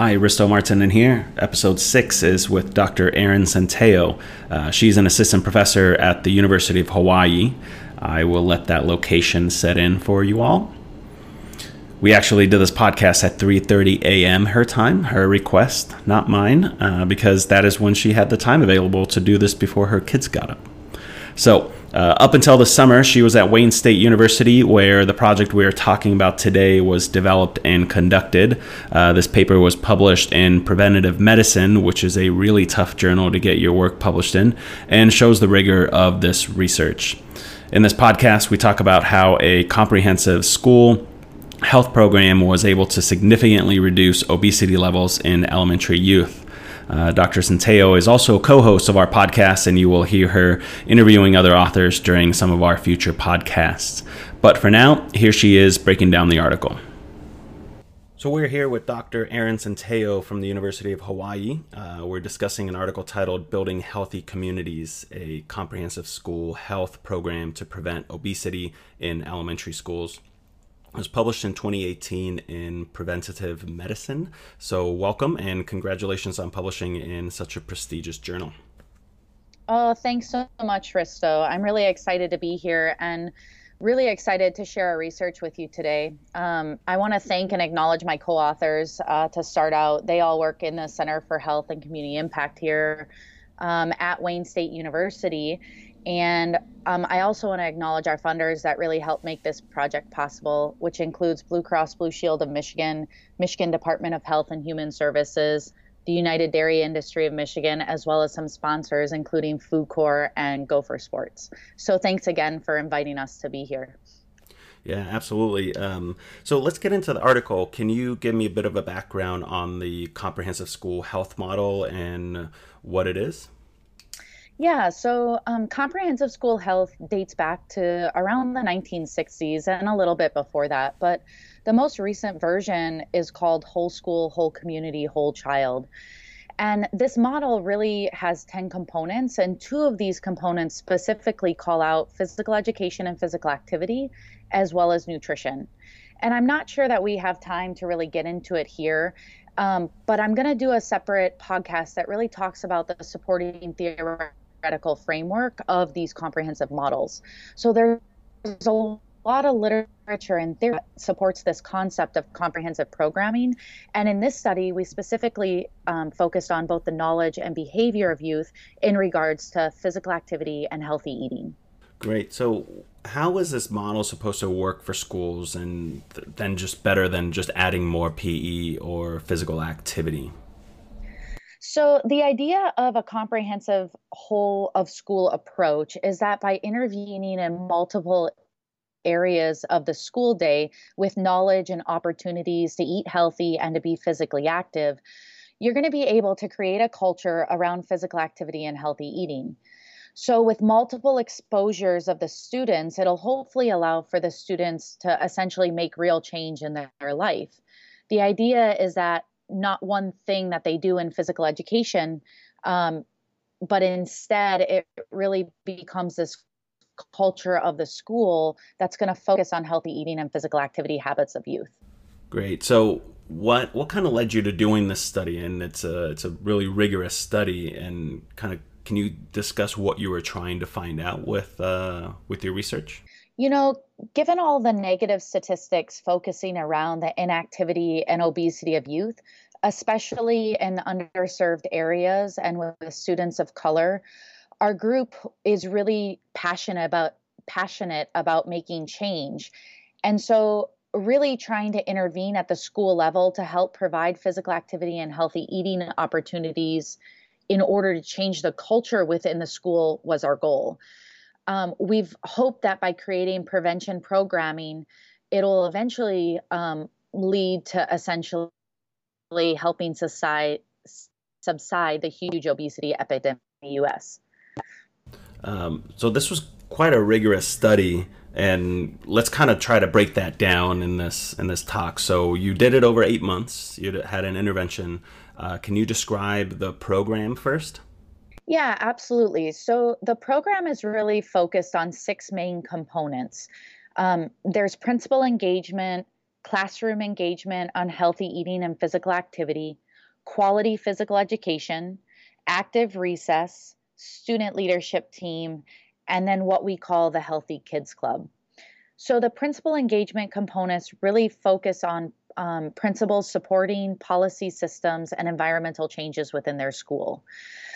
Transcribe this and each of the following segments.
Hi, Risto Marttinen here. Episode 6 is with Dr. Erin Centeio. Uh, she's an assistant professor at the University of Hawaii. I will let that location set in for you all. We actually did this podcast at 3:30 a.m. her time, her request, not mine, uh, because that is when she had the time available to do this before her kids got up. So, uh, up until the summer, she was at Wayne State University, where the project we are talking about today was developed and conducted. Uh, this paper was published in Preventative Medicine, which is a really tough journal to get your work published in, and shows the rigor of this research. In this podcast, we talk about how a comprehensive school health program was able to significantly reduce obesity levels in elementary youth. Uh, Dr. Centeio is also co host of our podcast, and you will hear her interviewing other authors during some of our future podcasts. But for now, here she is breaking down the article. So, we're here with Dr. Erin Centeio from the University of Hawaii. Uh, we're discussing an article titled Building Healthy Communities, a comprehensive school health program to prevent obesity in elementary schools. It was published in 2018 in Preventative Medicine. So, welcome and congratulations on publishing in such a prestigious journal. Oh, thanks so much, Risto. I'm really excited to be here and really excited to share our research with you today. Um, I want to thank and acknowledge my co authors uh, to start out. They all work in the Center for Health and Community Impact here um, at Wayne State University. And um, I also want to acknowledge our funders that really helped make this project possible, which includes Blue Cross Blue Shield of Michigan, Michigan Department of Health and Human Services, the United Dairy Industry of Michigan, as well as some sponsors, including FoodCorps and Gopher Sports. So thanks again for inviting us to be here. Yeah, absolutely. Um, so let's get into the article. Can you give me a bit of a background on the comprehensive school health model and what it is? Yeah, so um, comprehensive school health dates back to around the 1960s and a little bit before that. But the most recent version is called Whole School, Whole Community, Whole Child. And this model really has 10 components, and two of these components specifically call out physical education and physical activity, as well as nutrition. And I'm not sure that we have time to really get into it here. Um, but I'm going to do a separate podcast that really talks about the supporting theoretical framework of these comprehensive models. So there's a lot of literature and theory supports this concept of comprehensive programming. And in this study, we specifically um, focused on both the knowledge and behavior of youth in regards to physical activity and healthy eating. Great. So, how is this model supposed to work for schools and th- then just better than just adding more PE or physical activity? So, the idea of a comprehensive whole of school approach is that by intervening in multiple areas of the school day with knowledge and opportunities to eat healthy and to be physically active, you're going to be able to create a culture around physical activity and healthy eating. So, with multiple exposures of the students, it'll hopefully allow for the students to essentially make real change in their life. The idea is that not one thing that they do in physical education, um, but instead it really becomes this culture of the school that's going to focus on healthy eating and physical activity habits of youth. Great. So what what kind of led you to doing this study? And it's a it's a really rigorous study. And kind of can you discuss what you were trying to find out with uh, with your research? You know, given all the negative statistics focusing around the inactivity and obesity of youth, especially in underserved areas and with students of color, our group is really passionate about passionate about making change. And so really trying to intervene at the school level to help provide physical activity and healthy eating opportunities in order to change the culture within the school was our goal. Um, we've hoped that by creating prevention programming, it'll eventually um, lead to essentially helping society subside the huge obesity epidemic in the U.S. Um, so this was quite a rigorous study, and let's kind of try to break that down in this in this talk. So you did it over eight months. You had an intervention. Uh, can you describe the program first? Yeah, absolutely. So the program is really focused on six main components. Um, there's principal engagement, classroom engagement on healthy eating and physical activity, quality physical education, active recess, student leadership team, and then what we call the Healthy Kids Club. So the principal engagement components really focus on um, principals supporting policy systems and environmental changes within their school.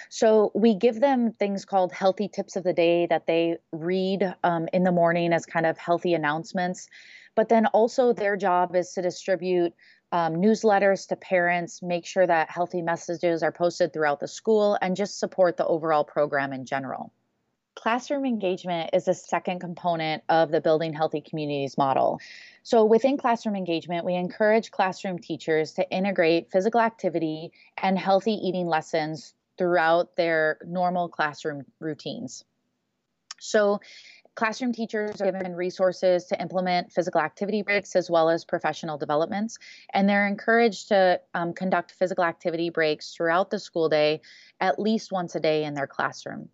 So we give them things called healthy tips of the day that they read um, in the morning as kind of healthy announcements. But then also their job is to distribute um, newsletters to parents, make sure that healthy messages are posted throughout the school, and just support the overall program in general. Classroom engagement is the second component of the Building Healthy Communities model. So, within classroom engagement, we encourage classroom teachers to integrate physical activity and healthy eating lessons throughout their normal classroom routines. So, classroom teachers are given resources to implement physical activity breaks as well as professional developments, and they're encouraged to um, conduct physical activity breaks throughout the school day at least once a day in their classroom.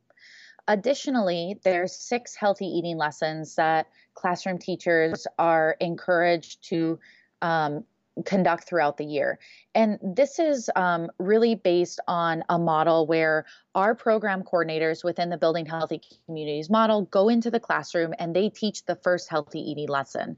Additionally, there's six healthy eating lessons that classroom teachers are encouraged to um, conduct throughout the year. And this is um, really based on a model where our program coordinators within the Building Healthy Communities model go into the classroom and they teach the first healthy eating lesson.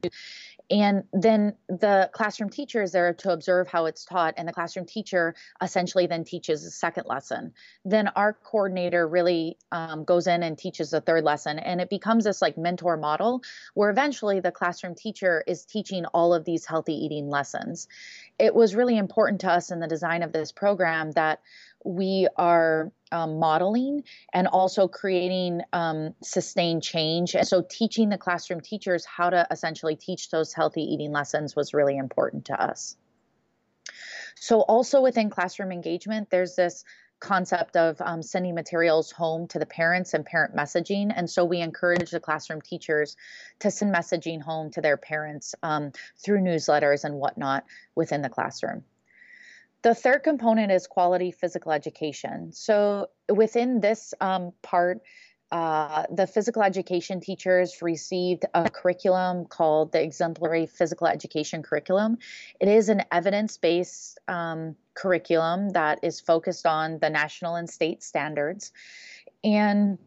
And then the classroom teacher is there to observe how it's taught, and the classroom teacher essentially then teaches a second lesson. Then our coordinator really um, goes in and teaches the third lesson, and it becomes this like mentor model where eventually the classroom teacher is teaching all of these healthy eating lessons. It was really important to us in the design of this program that we are um, modeling and also creating um, sustained change. And so, teaching the classroom teachers how to essentially teach those healthy eating lessons was really important to us. So, also within classroom engagement, there's this concept of um, sending materials home to the parents and parent messaging. And so we encourage the classroom teachers to send messaging home to their parents um, through newsletters and whatnot within the classroom. The third component is quality physical education. So within this um, part, uh, the physical education teachers received a curriculum called the Exemplary Physical Education Curriculum. It is an evidence based um, curriculum that is focused on the national and state standards. And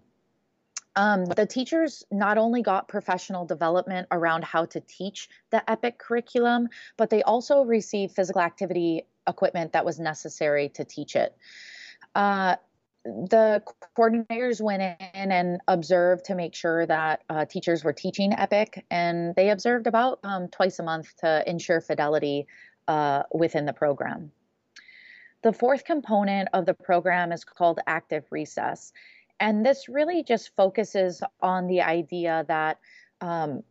um, the teachers not only got professional development around how to teach the EPEC curriculum, but they also received physical activity equipment that was necessary to teach it. Uh, the coordinators went in and observed to make sure that uh, teachers were teaching EPEC, and they observed about um, twice a month to ensure fidelity uh, within the program. The fourth component of the program is called Active Recess. And this really just focuses on the idea that um,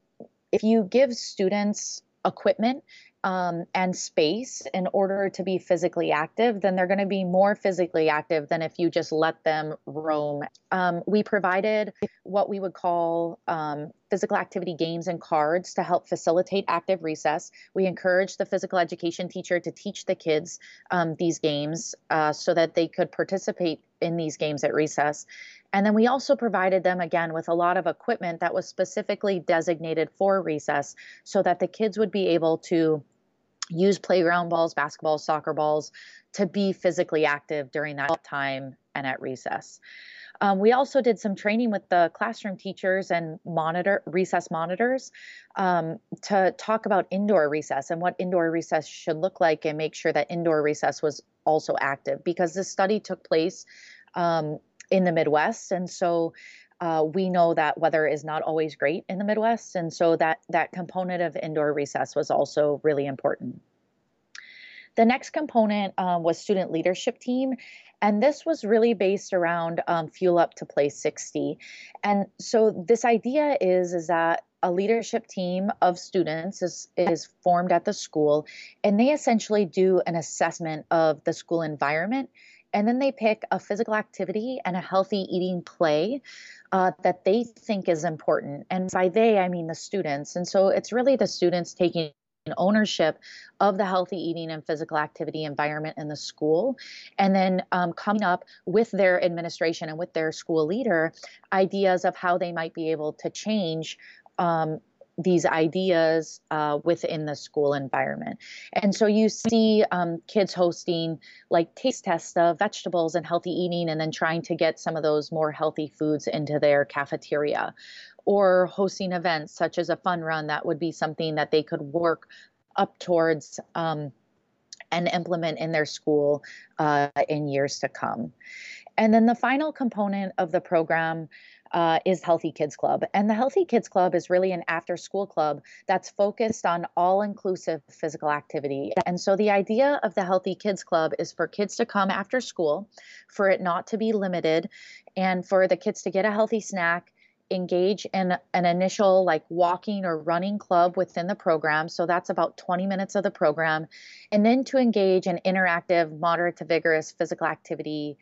if you give students equipment um, and space in order to be physically active, then they're going to be more physically active than if you just let them roam. Um, we provided what we would call um, physical activity games and cards to help facilitate active recess. We encouraged the physical education teacher to teach the kids um, these games uh, so that they could participate in these games at recess. And then we also provided them again with a lot of equipment that was specifically designated for recess so that the kids would be able to use playground balls, basketballs, soccer balls to be physically active during that time and at recess. Um, we also did some training with the classroom teachers and monitor recess monitors um, to talk about indoor recess and what indoor recess should look like and make sure that indoor recess was also active because this study took place um, in the Midwest. And so uh, we know that weather is not always great in the Midwest, and so that that component of indoor recess was also really important. The next component um, was student leadership team, and this was really based around um, Fuel Up to Play 60. And so this idea is is that a leadership team of students is, is formed at the school, and they essentially do an assessment of the school environment and then they pick a physical activity and a healthy eating play uh, that they think is important. And by they, I mean the students. And so it's really the students taking ownership of the healthy eating and physical activity environment in the school and then um, coming up with their administration and with their school leader ideas of how they might be able to change um, these ideas uh, within the school environment. And so you see um, kids hosting like taste tests of vegetables and healthy eating, and then trying to get some of those more healthy foods into their cafeteria. Or hosting events such as a fun run that would be something that they could work up towards um, and implement in their school uh, in years to come. And then the final component of the program uh, is Healthy Kids Club. And the Healthy Kids Club is really an after school club that's focused on all inclusive physical activity. And so the idea of the Healthy Kids Club is for kids to come after school, for it not to be limited, and for the kids to get a healthy snack engage in an initial like walking or running club within the program. So that's about 20 minutes of the program. And then to engage in interactive, moderate to vigorous physical activity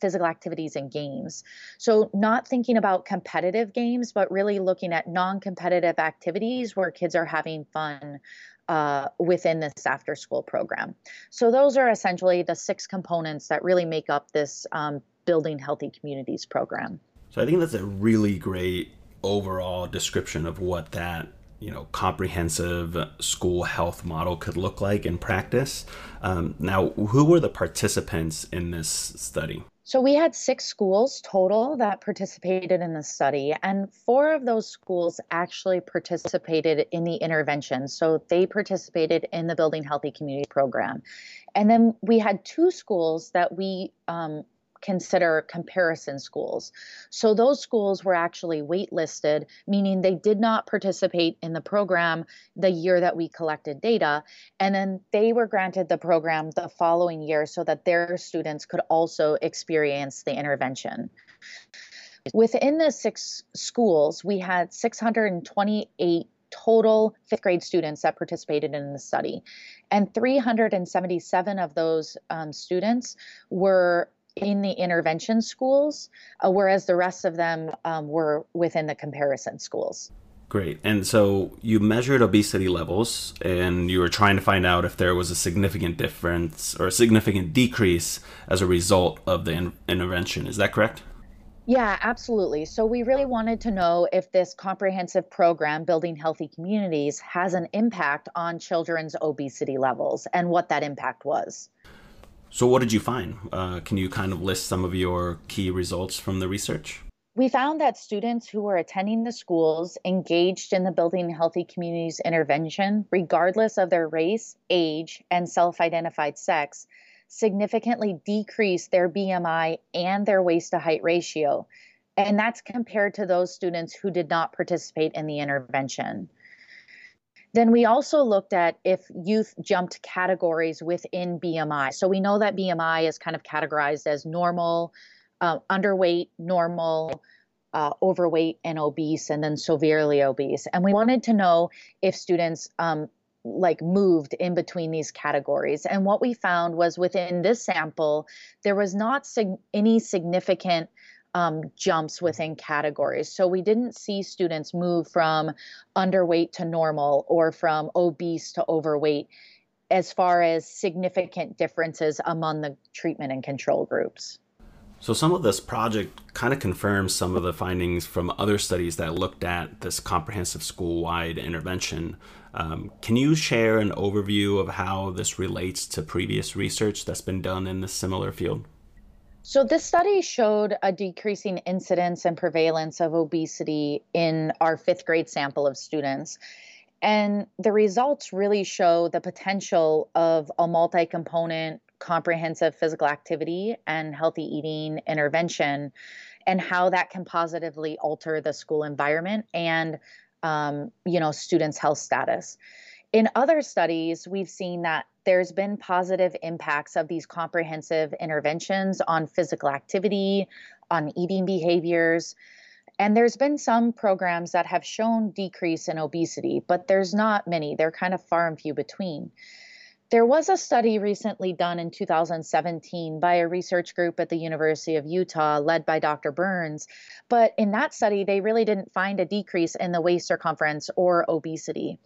physical activities and games. So, not thinking about competitive games, but really looking at non competitive activities where kids are having fun uh, within this after school program. So, those are essentially the six components that really make up this um, Building Healthy Communities program. So, I think that's a really great overall description of what that you know comprehensive school health model could look like in practice. Um, now, who were the participants in this study? So we had six schools total that participated in the study, and four of those schools actually participated in the intervention. So they participated in the Building Healthy Community program. And then we had two schools that we um, consider comparison schools. So those schools were actually waitlisted, meaning they did not participate in the program the year that we collected data. And then they were granted the program the following year so that their students could also experience the intervention. Within the six schools, we had 628 total fifth grade students that participated in the study. And 377 of those um, students were in the intervention schools, uh, whereas the rest of them um, were within the comparison schools. Great. And so you measured obesity levels and you were trying to find out if there was a significant difference or a significant decrease as a result of the in- intervention. Is that correct? Yeah, absolutely. So we really wanted to know if this comprehensive program, Building Healthy Communities, has an impact on children's obesity levels and what that impact was. So, what did you find? Uh, can you kind of list some of your key results from the research? We found that students who were attending the schools engaged in the Building Healthy Communities intervention, regardless of their race, age, and self identified sex, significantly decreased their BMI and their waist to height ratio. And that's compared to those students who did not participate in the intervention. Then we also looked at if youth jumped categories within BMI. So we know that BMI is kind of categorized as normal, uh, underweight, normal, uh, overweight, and obese, and then severely obese. And we wanted to know if students um, like moved in between these categories. And what we found was within this sample, there was not sig- any significant um, jumps within categories. So we didn't see students move from underweight to normal or from obese to overweight as far as significant differences among the treatment and control groups. So, some of this project kind of confirms some of the findings from other studies that looked at this comprehensive school wide intervention. Um, can you share an overview of how this relates to previous research that's been done in this similar field? So, this study showed a decreasing incidence and prevalence of obesity in our fifth grade sample of students. And the results really show the potential of a multi component, comprehensive physical activity and healthy eating intervention and how that can positively alter the school environment and um, you know students' health status. In other studies, we've seen that there's been positive impacts of these comprehensive interventions on physical activity, on eating behaviors. And there's been some programs that have shown decrease in obesity, but there's not many. They're kind of far and few between. There was a study recently done in 2017 by a research group at the University of Utah led by Dr. Burns. But in that study, they really didn't find a decrease in the waist circumference or obesity.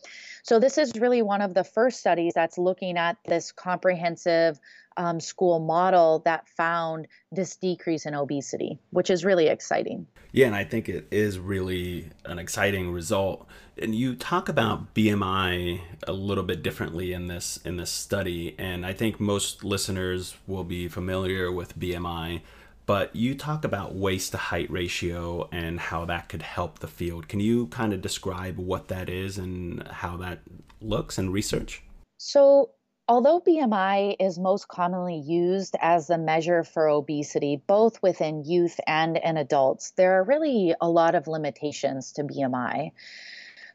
So, this is really one of the first studies that's looking at this comprehensive um, school model that found this decrease in obesity, which is really exciting. Yeah, and I think it is really an exciting result. And you talk about BMI a little bit differently in this in this study, and I think most listeners will be familiar with BMI. But you talk about waist to height ratio and how that could help the field. Can you kind of describe what that is and how that looks in research? So, Although BMI is most commonly used as a measure for obesity, both within youth and in adults, there are really a lot of limitations to BMI.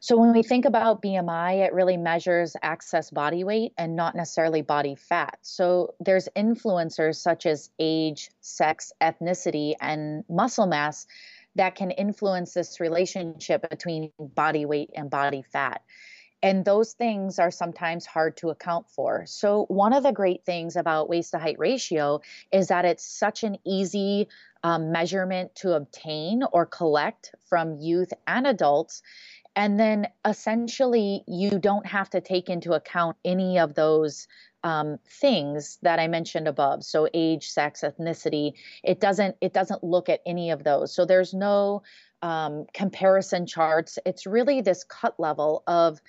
So, when we think about BMI, it really measures excess body weight and not necessarily body fat. So, there's influencers such as age, sex, ethnicity, and muscle mass that can influence this relationship between body weight and body fat. And those things are sometimes hard to account for. So, one of the great things about waist to height ratio is that it's such an easy um, measurement to obtain or collect from youth and adults. And then essentially, you don't have to take into account any of those um, things that I mentioned above. So age, sex, ethnicity. It doesn't it doesn't look at any of those. So there's no um, comparison charts. It's really this cut level of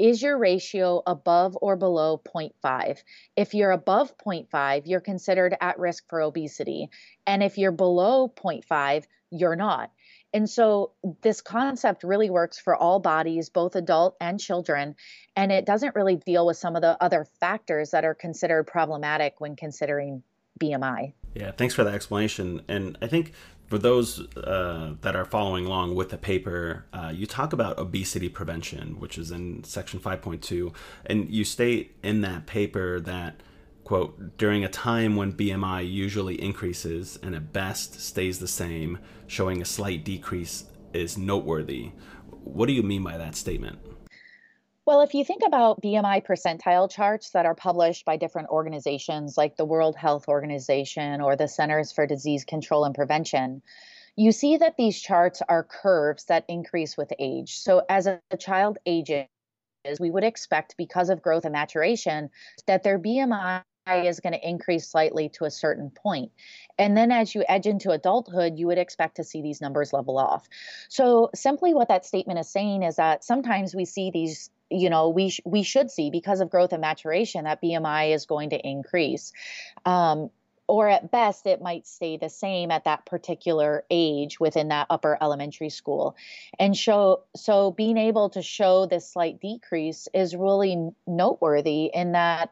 is your ratio above or below 0.5? If you're above 0.5, you're considered at risk for obesity. And if you're below 0.5, you're not. And so this concept really works for all bodies, both adult and children. And it doesn't really deal with some of the other factors that are considered problematic when considering BMI. Yeah, thanks for that explanation. And I think for those uh, that are following along with the paper, uh, you talk about obesity prevention, which is in section 5.2. And you state in that paper that, quote, during a time when BMI usually increases and at best stays the same, showing a slight decrease is noteworthy. What do you mean by that statement? Well, if you think about BMI percentile charts that are published by different organizations like the World Health Organization or the Centers for Disease Control and Prevention, you see that these charts are curves that increase with age. So as a child ages, we would expect because of growth and maturation that their BMI is going to increase slightly to a certain point. And then as you edge into adulthood, you would expect to see these numbers level off. So simply what that statement is saying is that sometimes we see these you know we sh- we should see because of growth and maturation that BMI is going to increase. Um, or at best it might stay the same at that particular age within that upper elementary school and show so being able to show this slight decrease is really noteworthy in that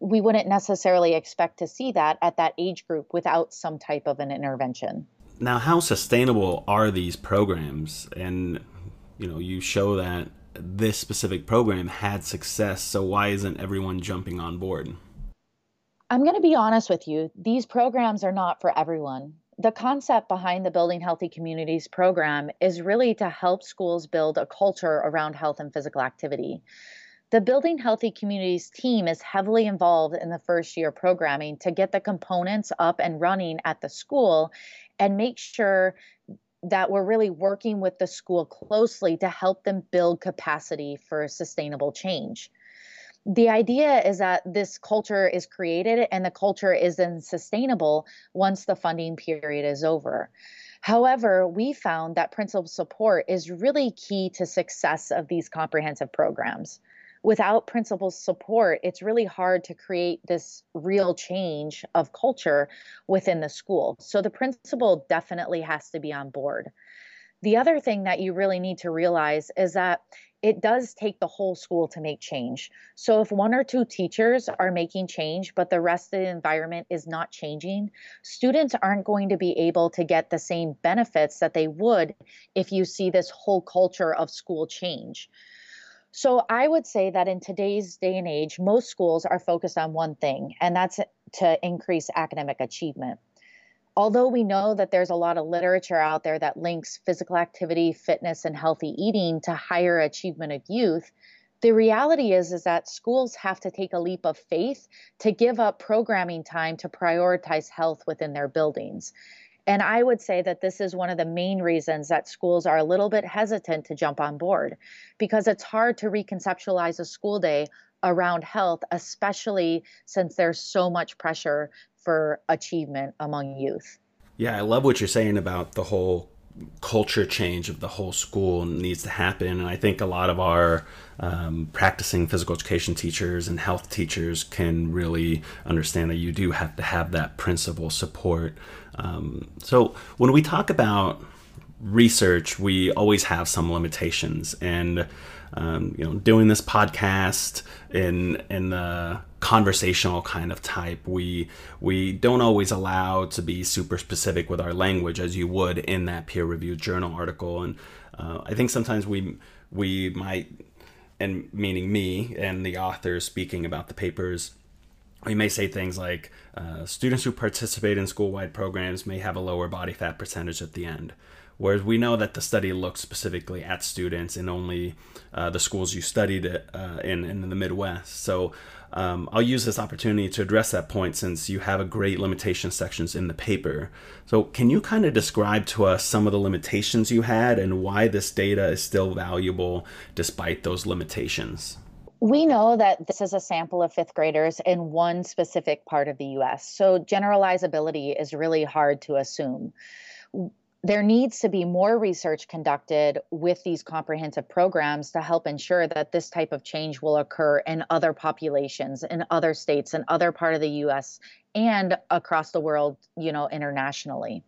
we wouldn't necessarily expect to see that at that age group without some type of an intervention now how sustainable are these programs and you know you show that this specific program had success, so why isn't everyone jumping on board? I'm going to be honest with you. These programs are not for everyone. The concept behind the Building Healthy Communities program is really to help schools build a culture around health and physical activity. The Building Healthy Communities team is heavily involved in the first year programming to get the components up and running at the school and make sure that we're really working with the school closely to help them build capacity for sustainable change. The idea is that this culture is created and the culture is then sustainable once the funding period is over. However, we found that principal support is really key to success of these comprehensive programs without principal support, it's really hard to create this real change of culture within the school. So the principal definitely has to be on board. The other thing that you really need to realize is that it does take the whole school to make change. So if one or two teachers are making change, but the rest of the environment is not changing, students aren't going to be able to get the same benefits that they would if you see this whole culture of school change. So I would say that in today's day and age, most schools are focused on one thing, and that's to increase academic achievement although we know that there's a lot of literature out there that links physical activity, fitness, and healthy eating to higher achievement of youth, the reality is is that schools have to take a leap of faith to give up programming time to prioritize health within their buildings. And I would say that this is one of the main reasons that schools are a little bit hesitant to jump on board because it's hard to reconceptualize a school day around health, especially since there's so much pressure for achievement among youth. Yeah, I love what you're saying about the whole culture change of the whole school needs to happen. And I think a lot of our um, practicing physical education teachers and health teachers can really understand that you do have to have that principal support. Um, so when we talk about research, we always have some limitations. And um, you know, doing this podcast in in the conversational kind of type, we we don't always allow to be super specific with our language as you would in that peer reviewed journal article. And uh, I think sometimes we we might, and meaning me and the author speaking about the papers we may say things like uh, students who participate in school-wide programs may have a lower body fat percentage at the end Whereas we know that the study looked specifically at students in only uh, the schools you studied uh, in, in the Midwest. So um, I'll use this opportunity to address that point since you have a great limitation sections in the paper. So can you kind of describe to us some of the limitations you had and why this data is still valuable despite those limitations? We know that this is a sample of fifth graders in one specific part of the US. So generalizability is really hard to assume there needs to be more research conducted with these comprehensive programs to help ensure that this type of change will occur in other populations in other states in other part of the US and across the world you know internationally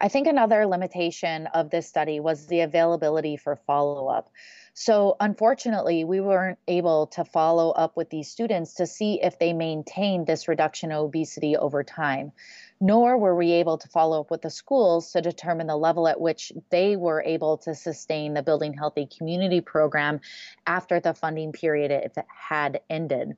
I think another limitation of this study was the availability for follow up. So, unfortunately, we weren't able to follow up with these students to see if they maintained this reduction in obesity over time nor were we able to follow up with the schools to determine the level at which they were able to sustain the Building Healthy Community program after the funding period it had ended.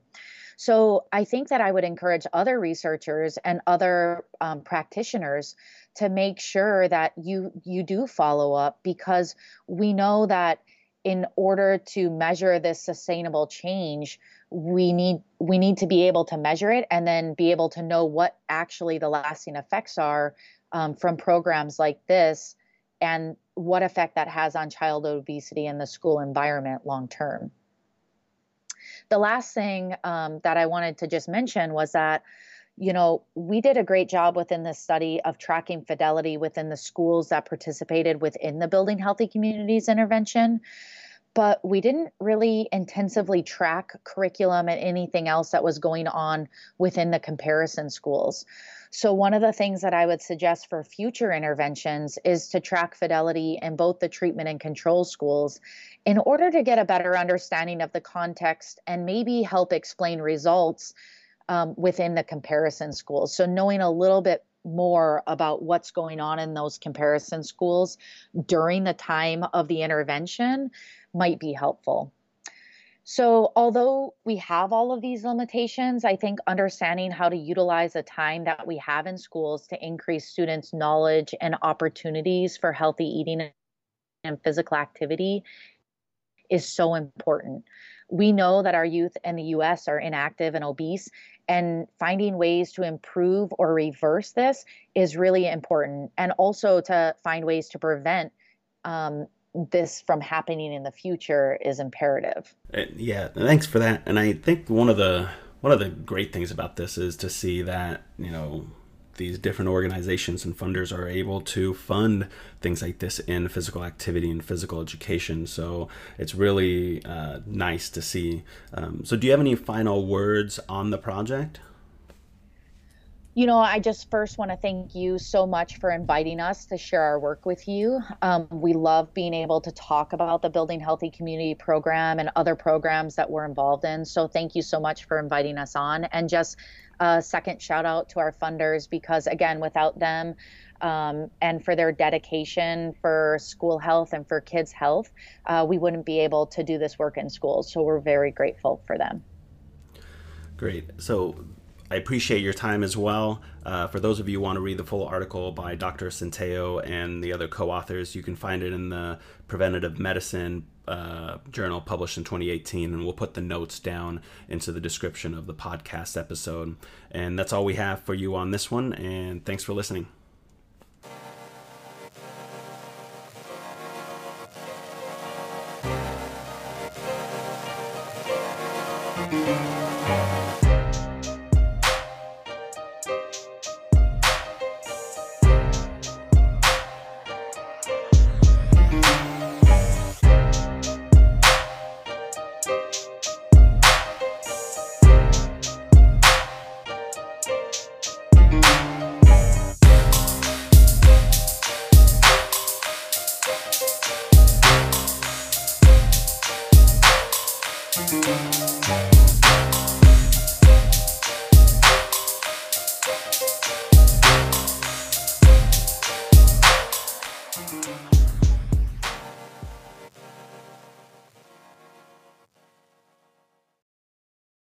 So I think that I would encourage other researchers and other um, practitioners to make sure that you you do follow up because we know that in order to measure this sustainable change we need we need to be able to measure it and then be able to know what actually the lasting effects are um, from programs like this and what effect that has on child obesity in the school environment long term. The last thing um, that i wanted to just mention was that you know we did a great job within this study of tracking fidelity within the schools that participated within the building healthy communities intervention but we didn't really intensively track curriculum and anything else that was going on within the comparison schools. So, one of the things that I would suggest for future interventions is to track fidelity in both the treatment and control schools in order to get a better understanding of the context and maybe help explain results um, within the comparison schools. So, knowing a little bit more about what's going on in those comparison schools during the time of the intervention might be helpful. So, although we have all of these limitations, I think understanding how to utilize the time that we have in schools to increase students' knowledge and opportunities for healthy eating and physical activity is so important. We know that our youth in the US are inactive and obese, and finding ways to improve or reverse this is really important. And also to find ways to prevent um, this from happening in the future is imperative. Yeah, thanks for that. And I think one of the one of the great things about this is to see that you know these different organizations and funders are able to fund things like this in physical activity and physical education. So it's really uh, nice to see. Um, so, do you have any final words on the project? You know, I just first want to thank you so much for inviting us to share our work with you. Um, we love being able to talk about the Building Healthy Community program and other programs that we're involved in. So, thank you so much for inviting us on. And just a second shout out to our funders because, again, without them, um, and for their dedication for school health and for kids' health, uh, we wouldn't be able to do this work in schools. So we're very grateful for them. Great. So I appreciate your time as well. Uh, for those of you who want to read the full article by Dr. Centeio and the other co authors, you can find it in the Preventative Medicine uh, journal published in 2018, and we'll put the notes down into the description of the podcast episode. And that's all we have for you on this one, and thanks for listening.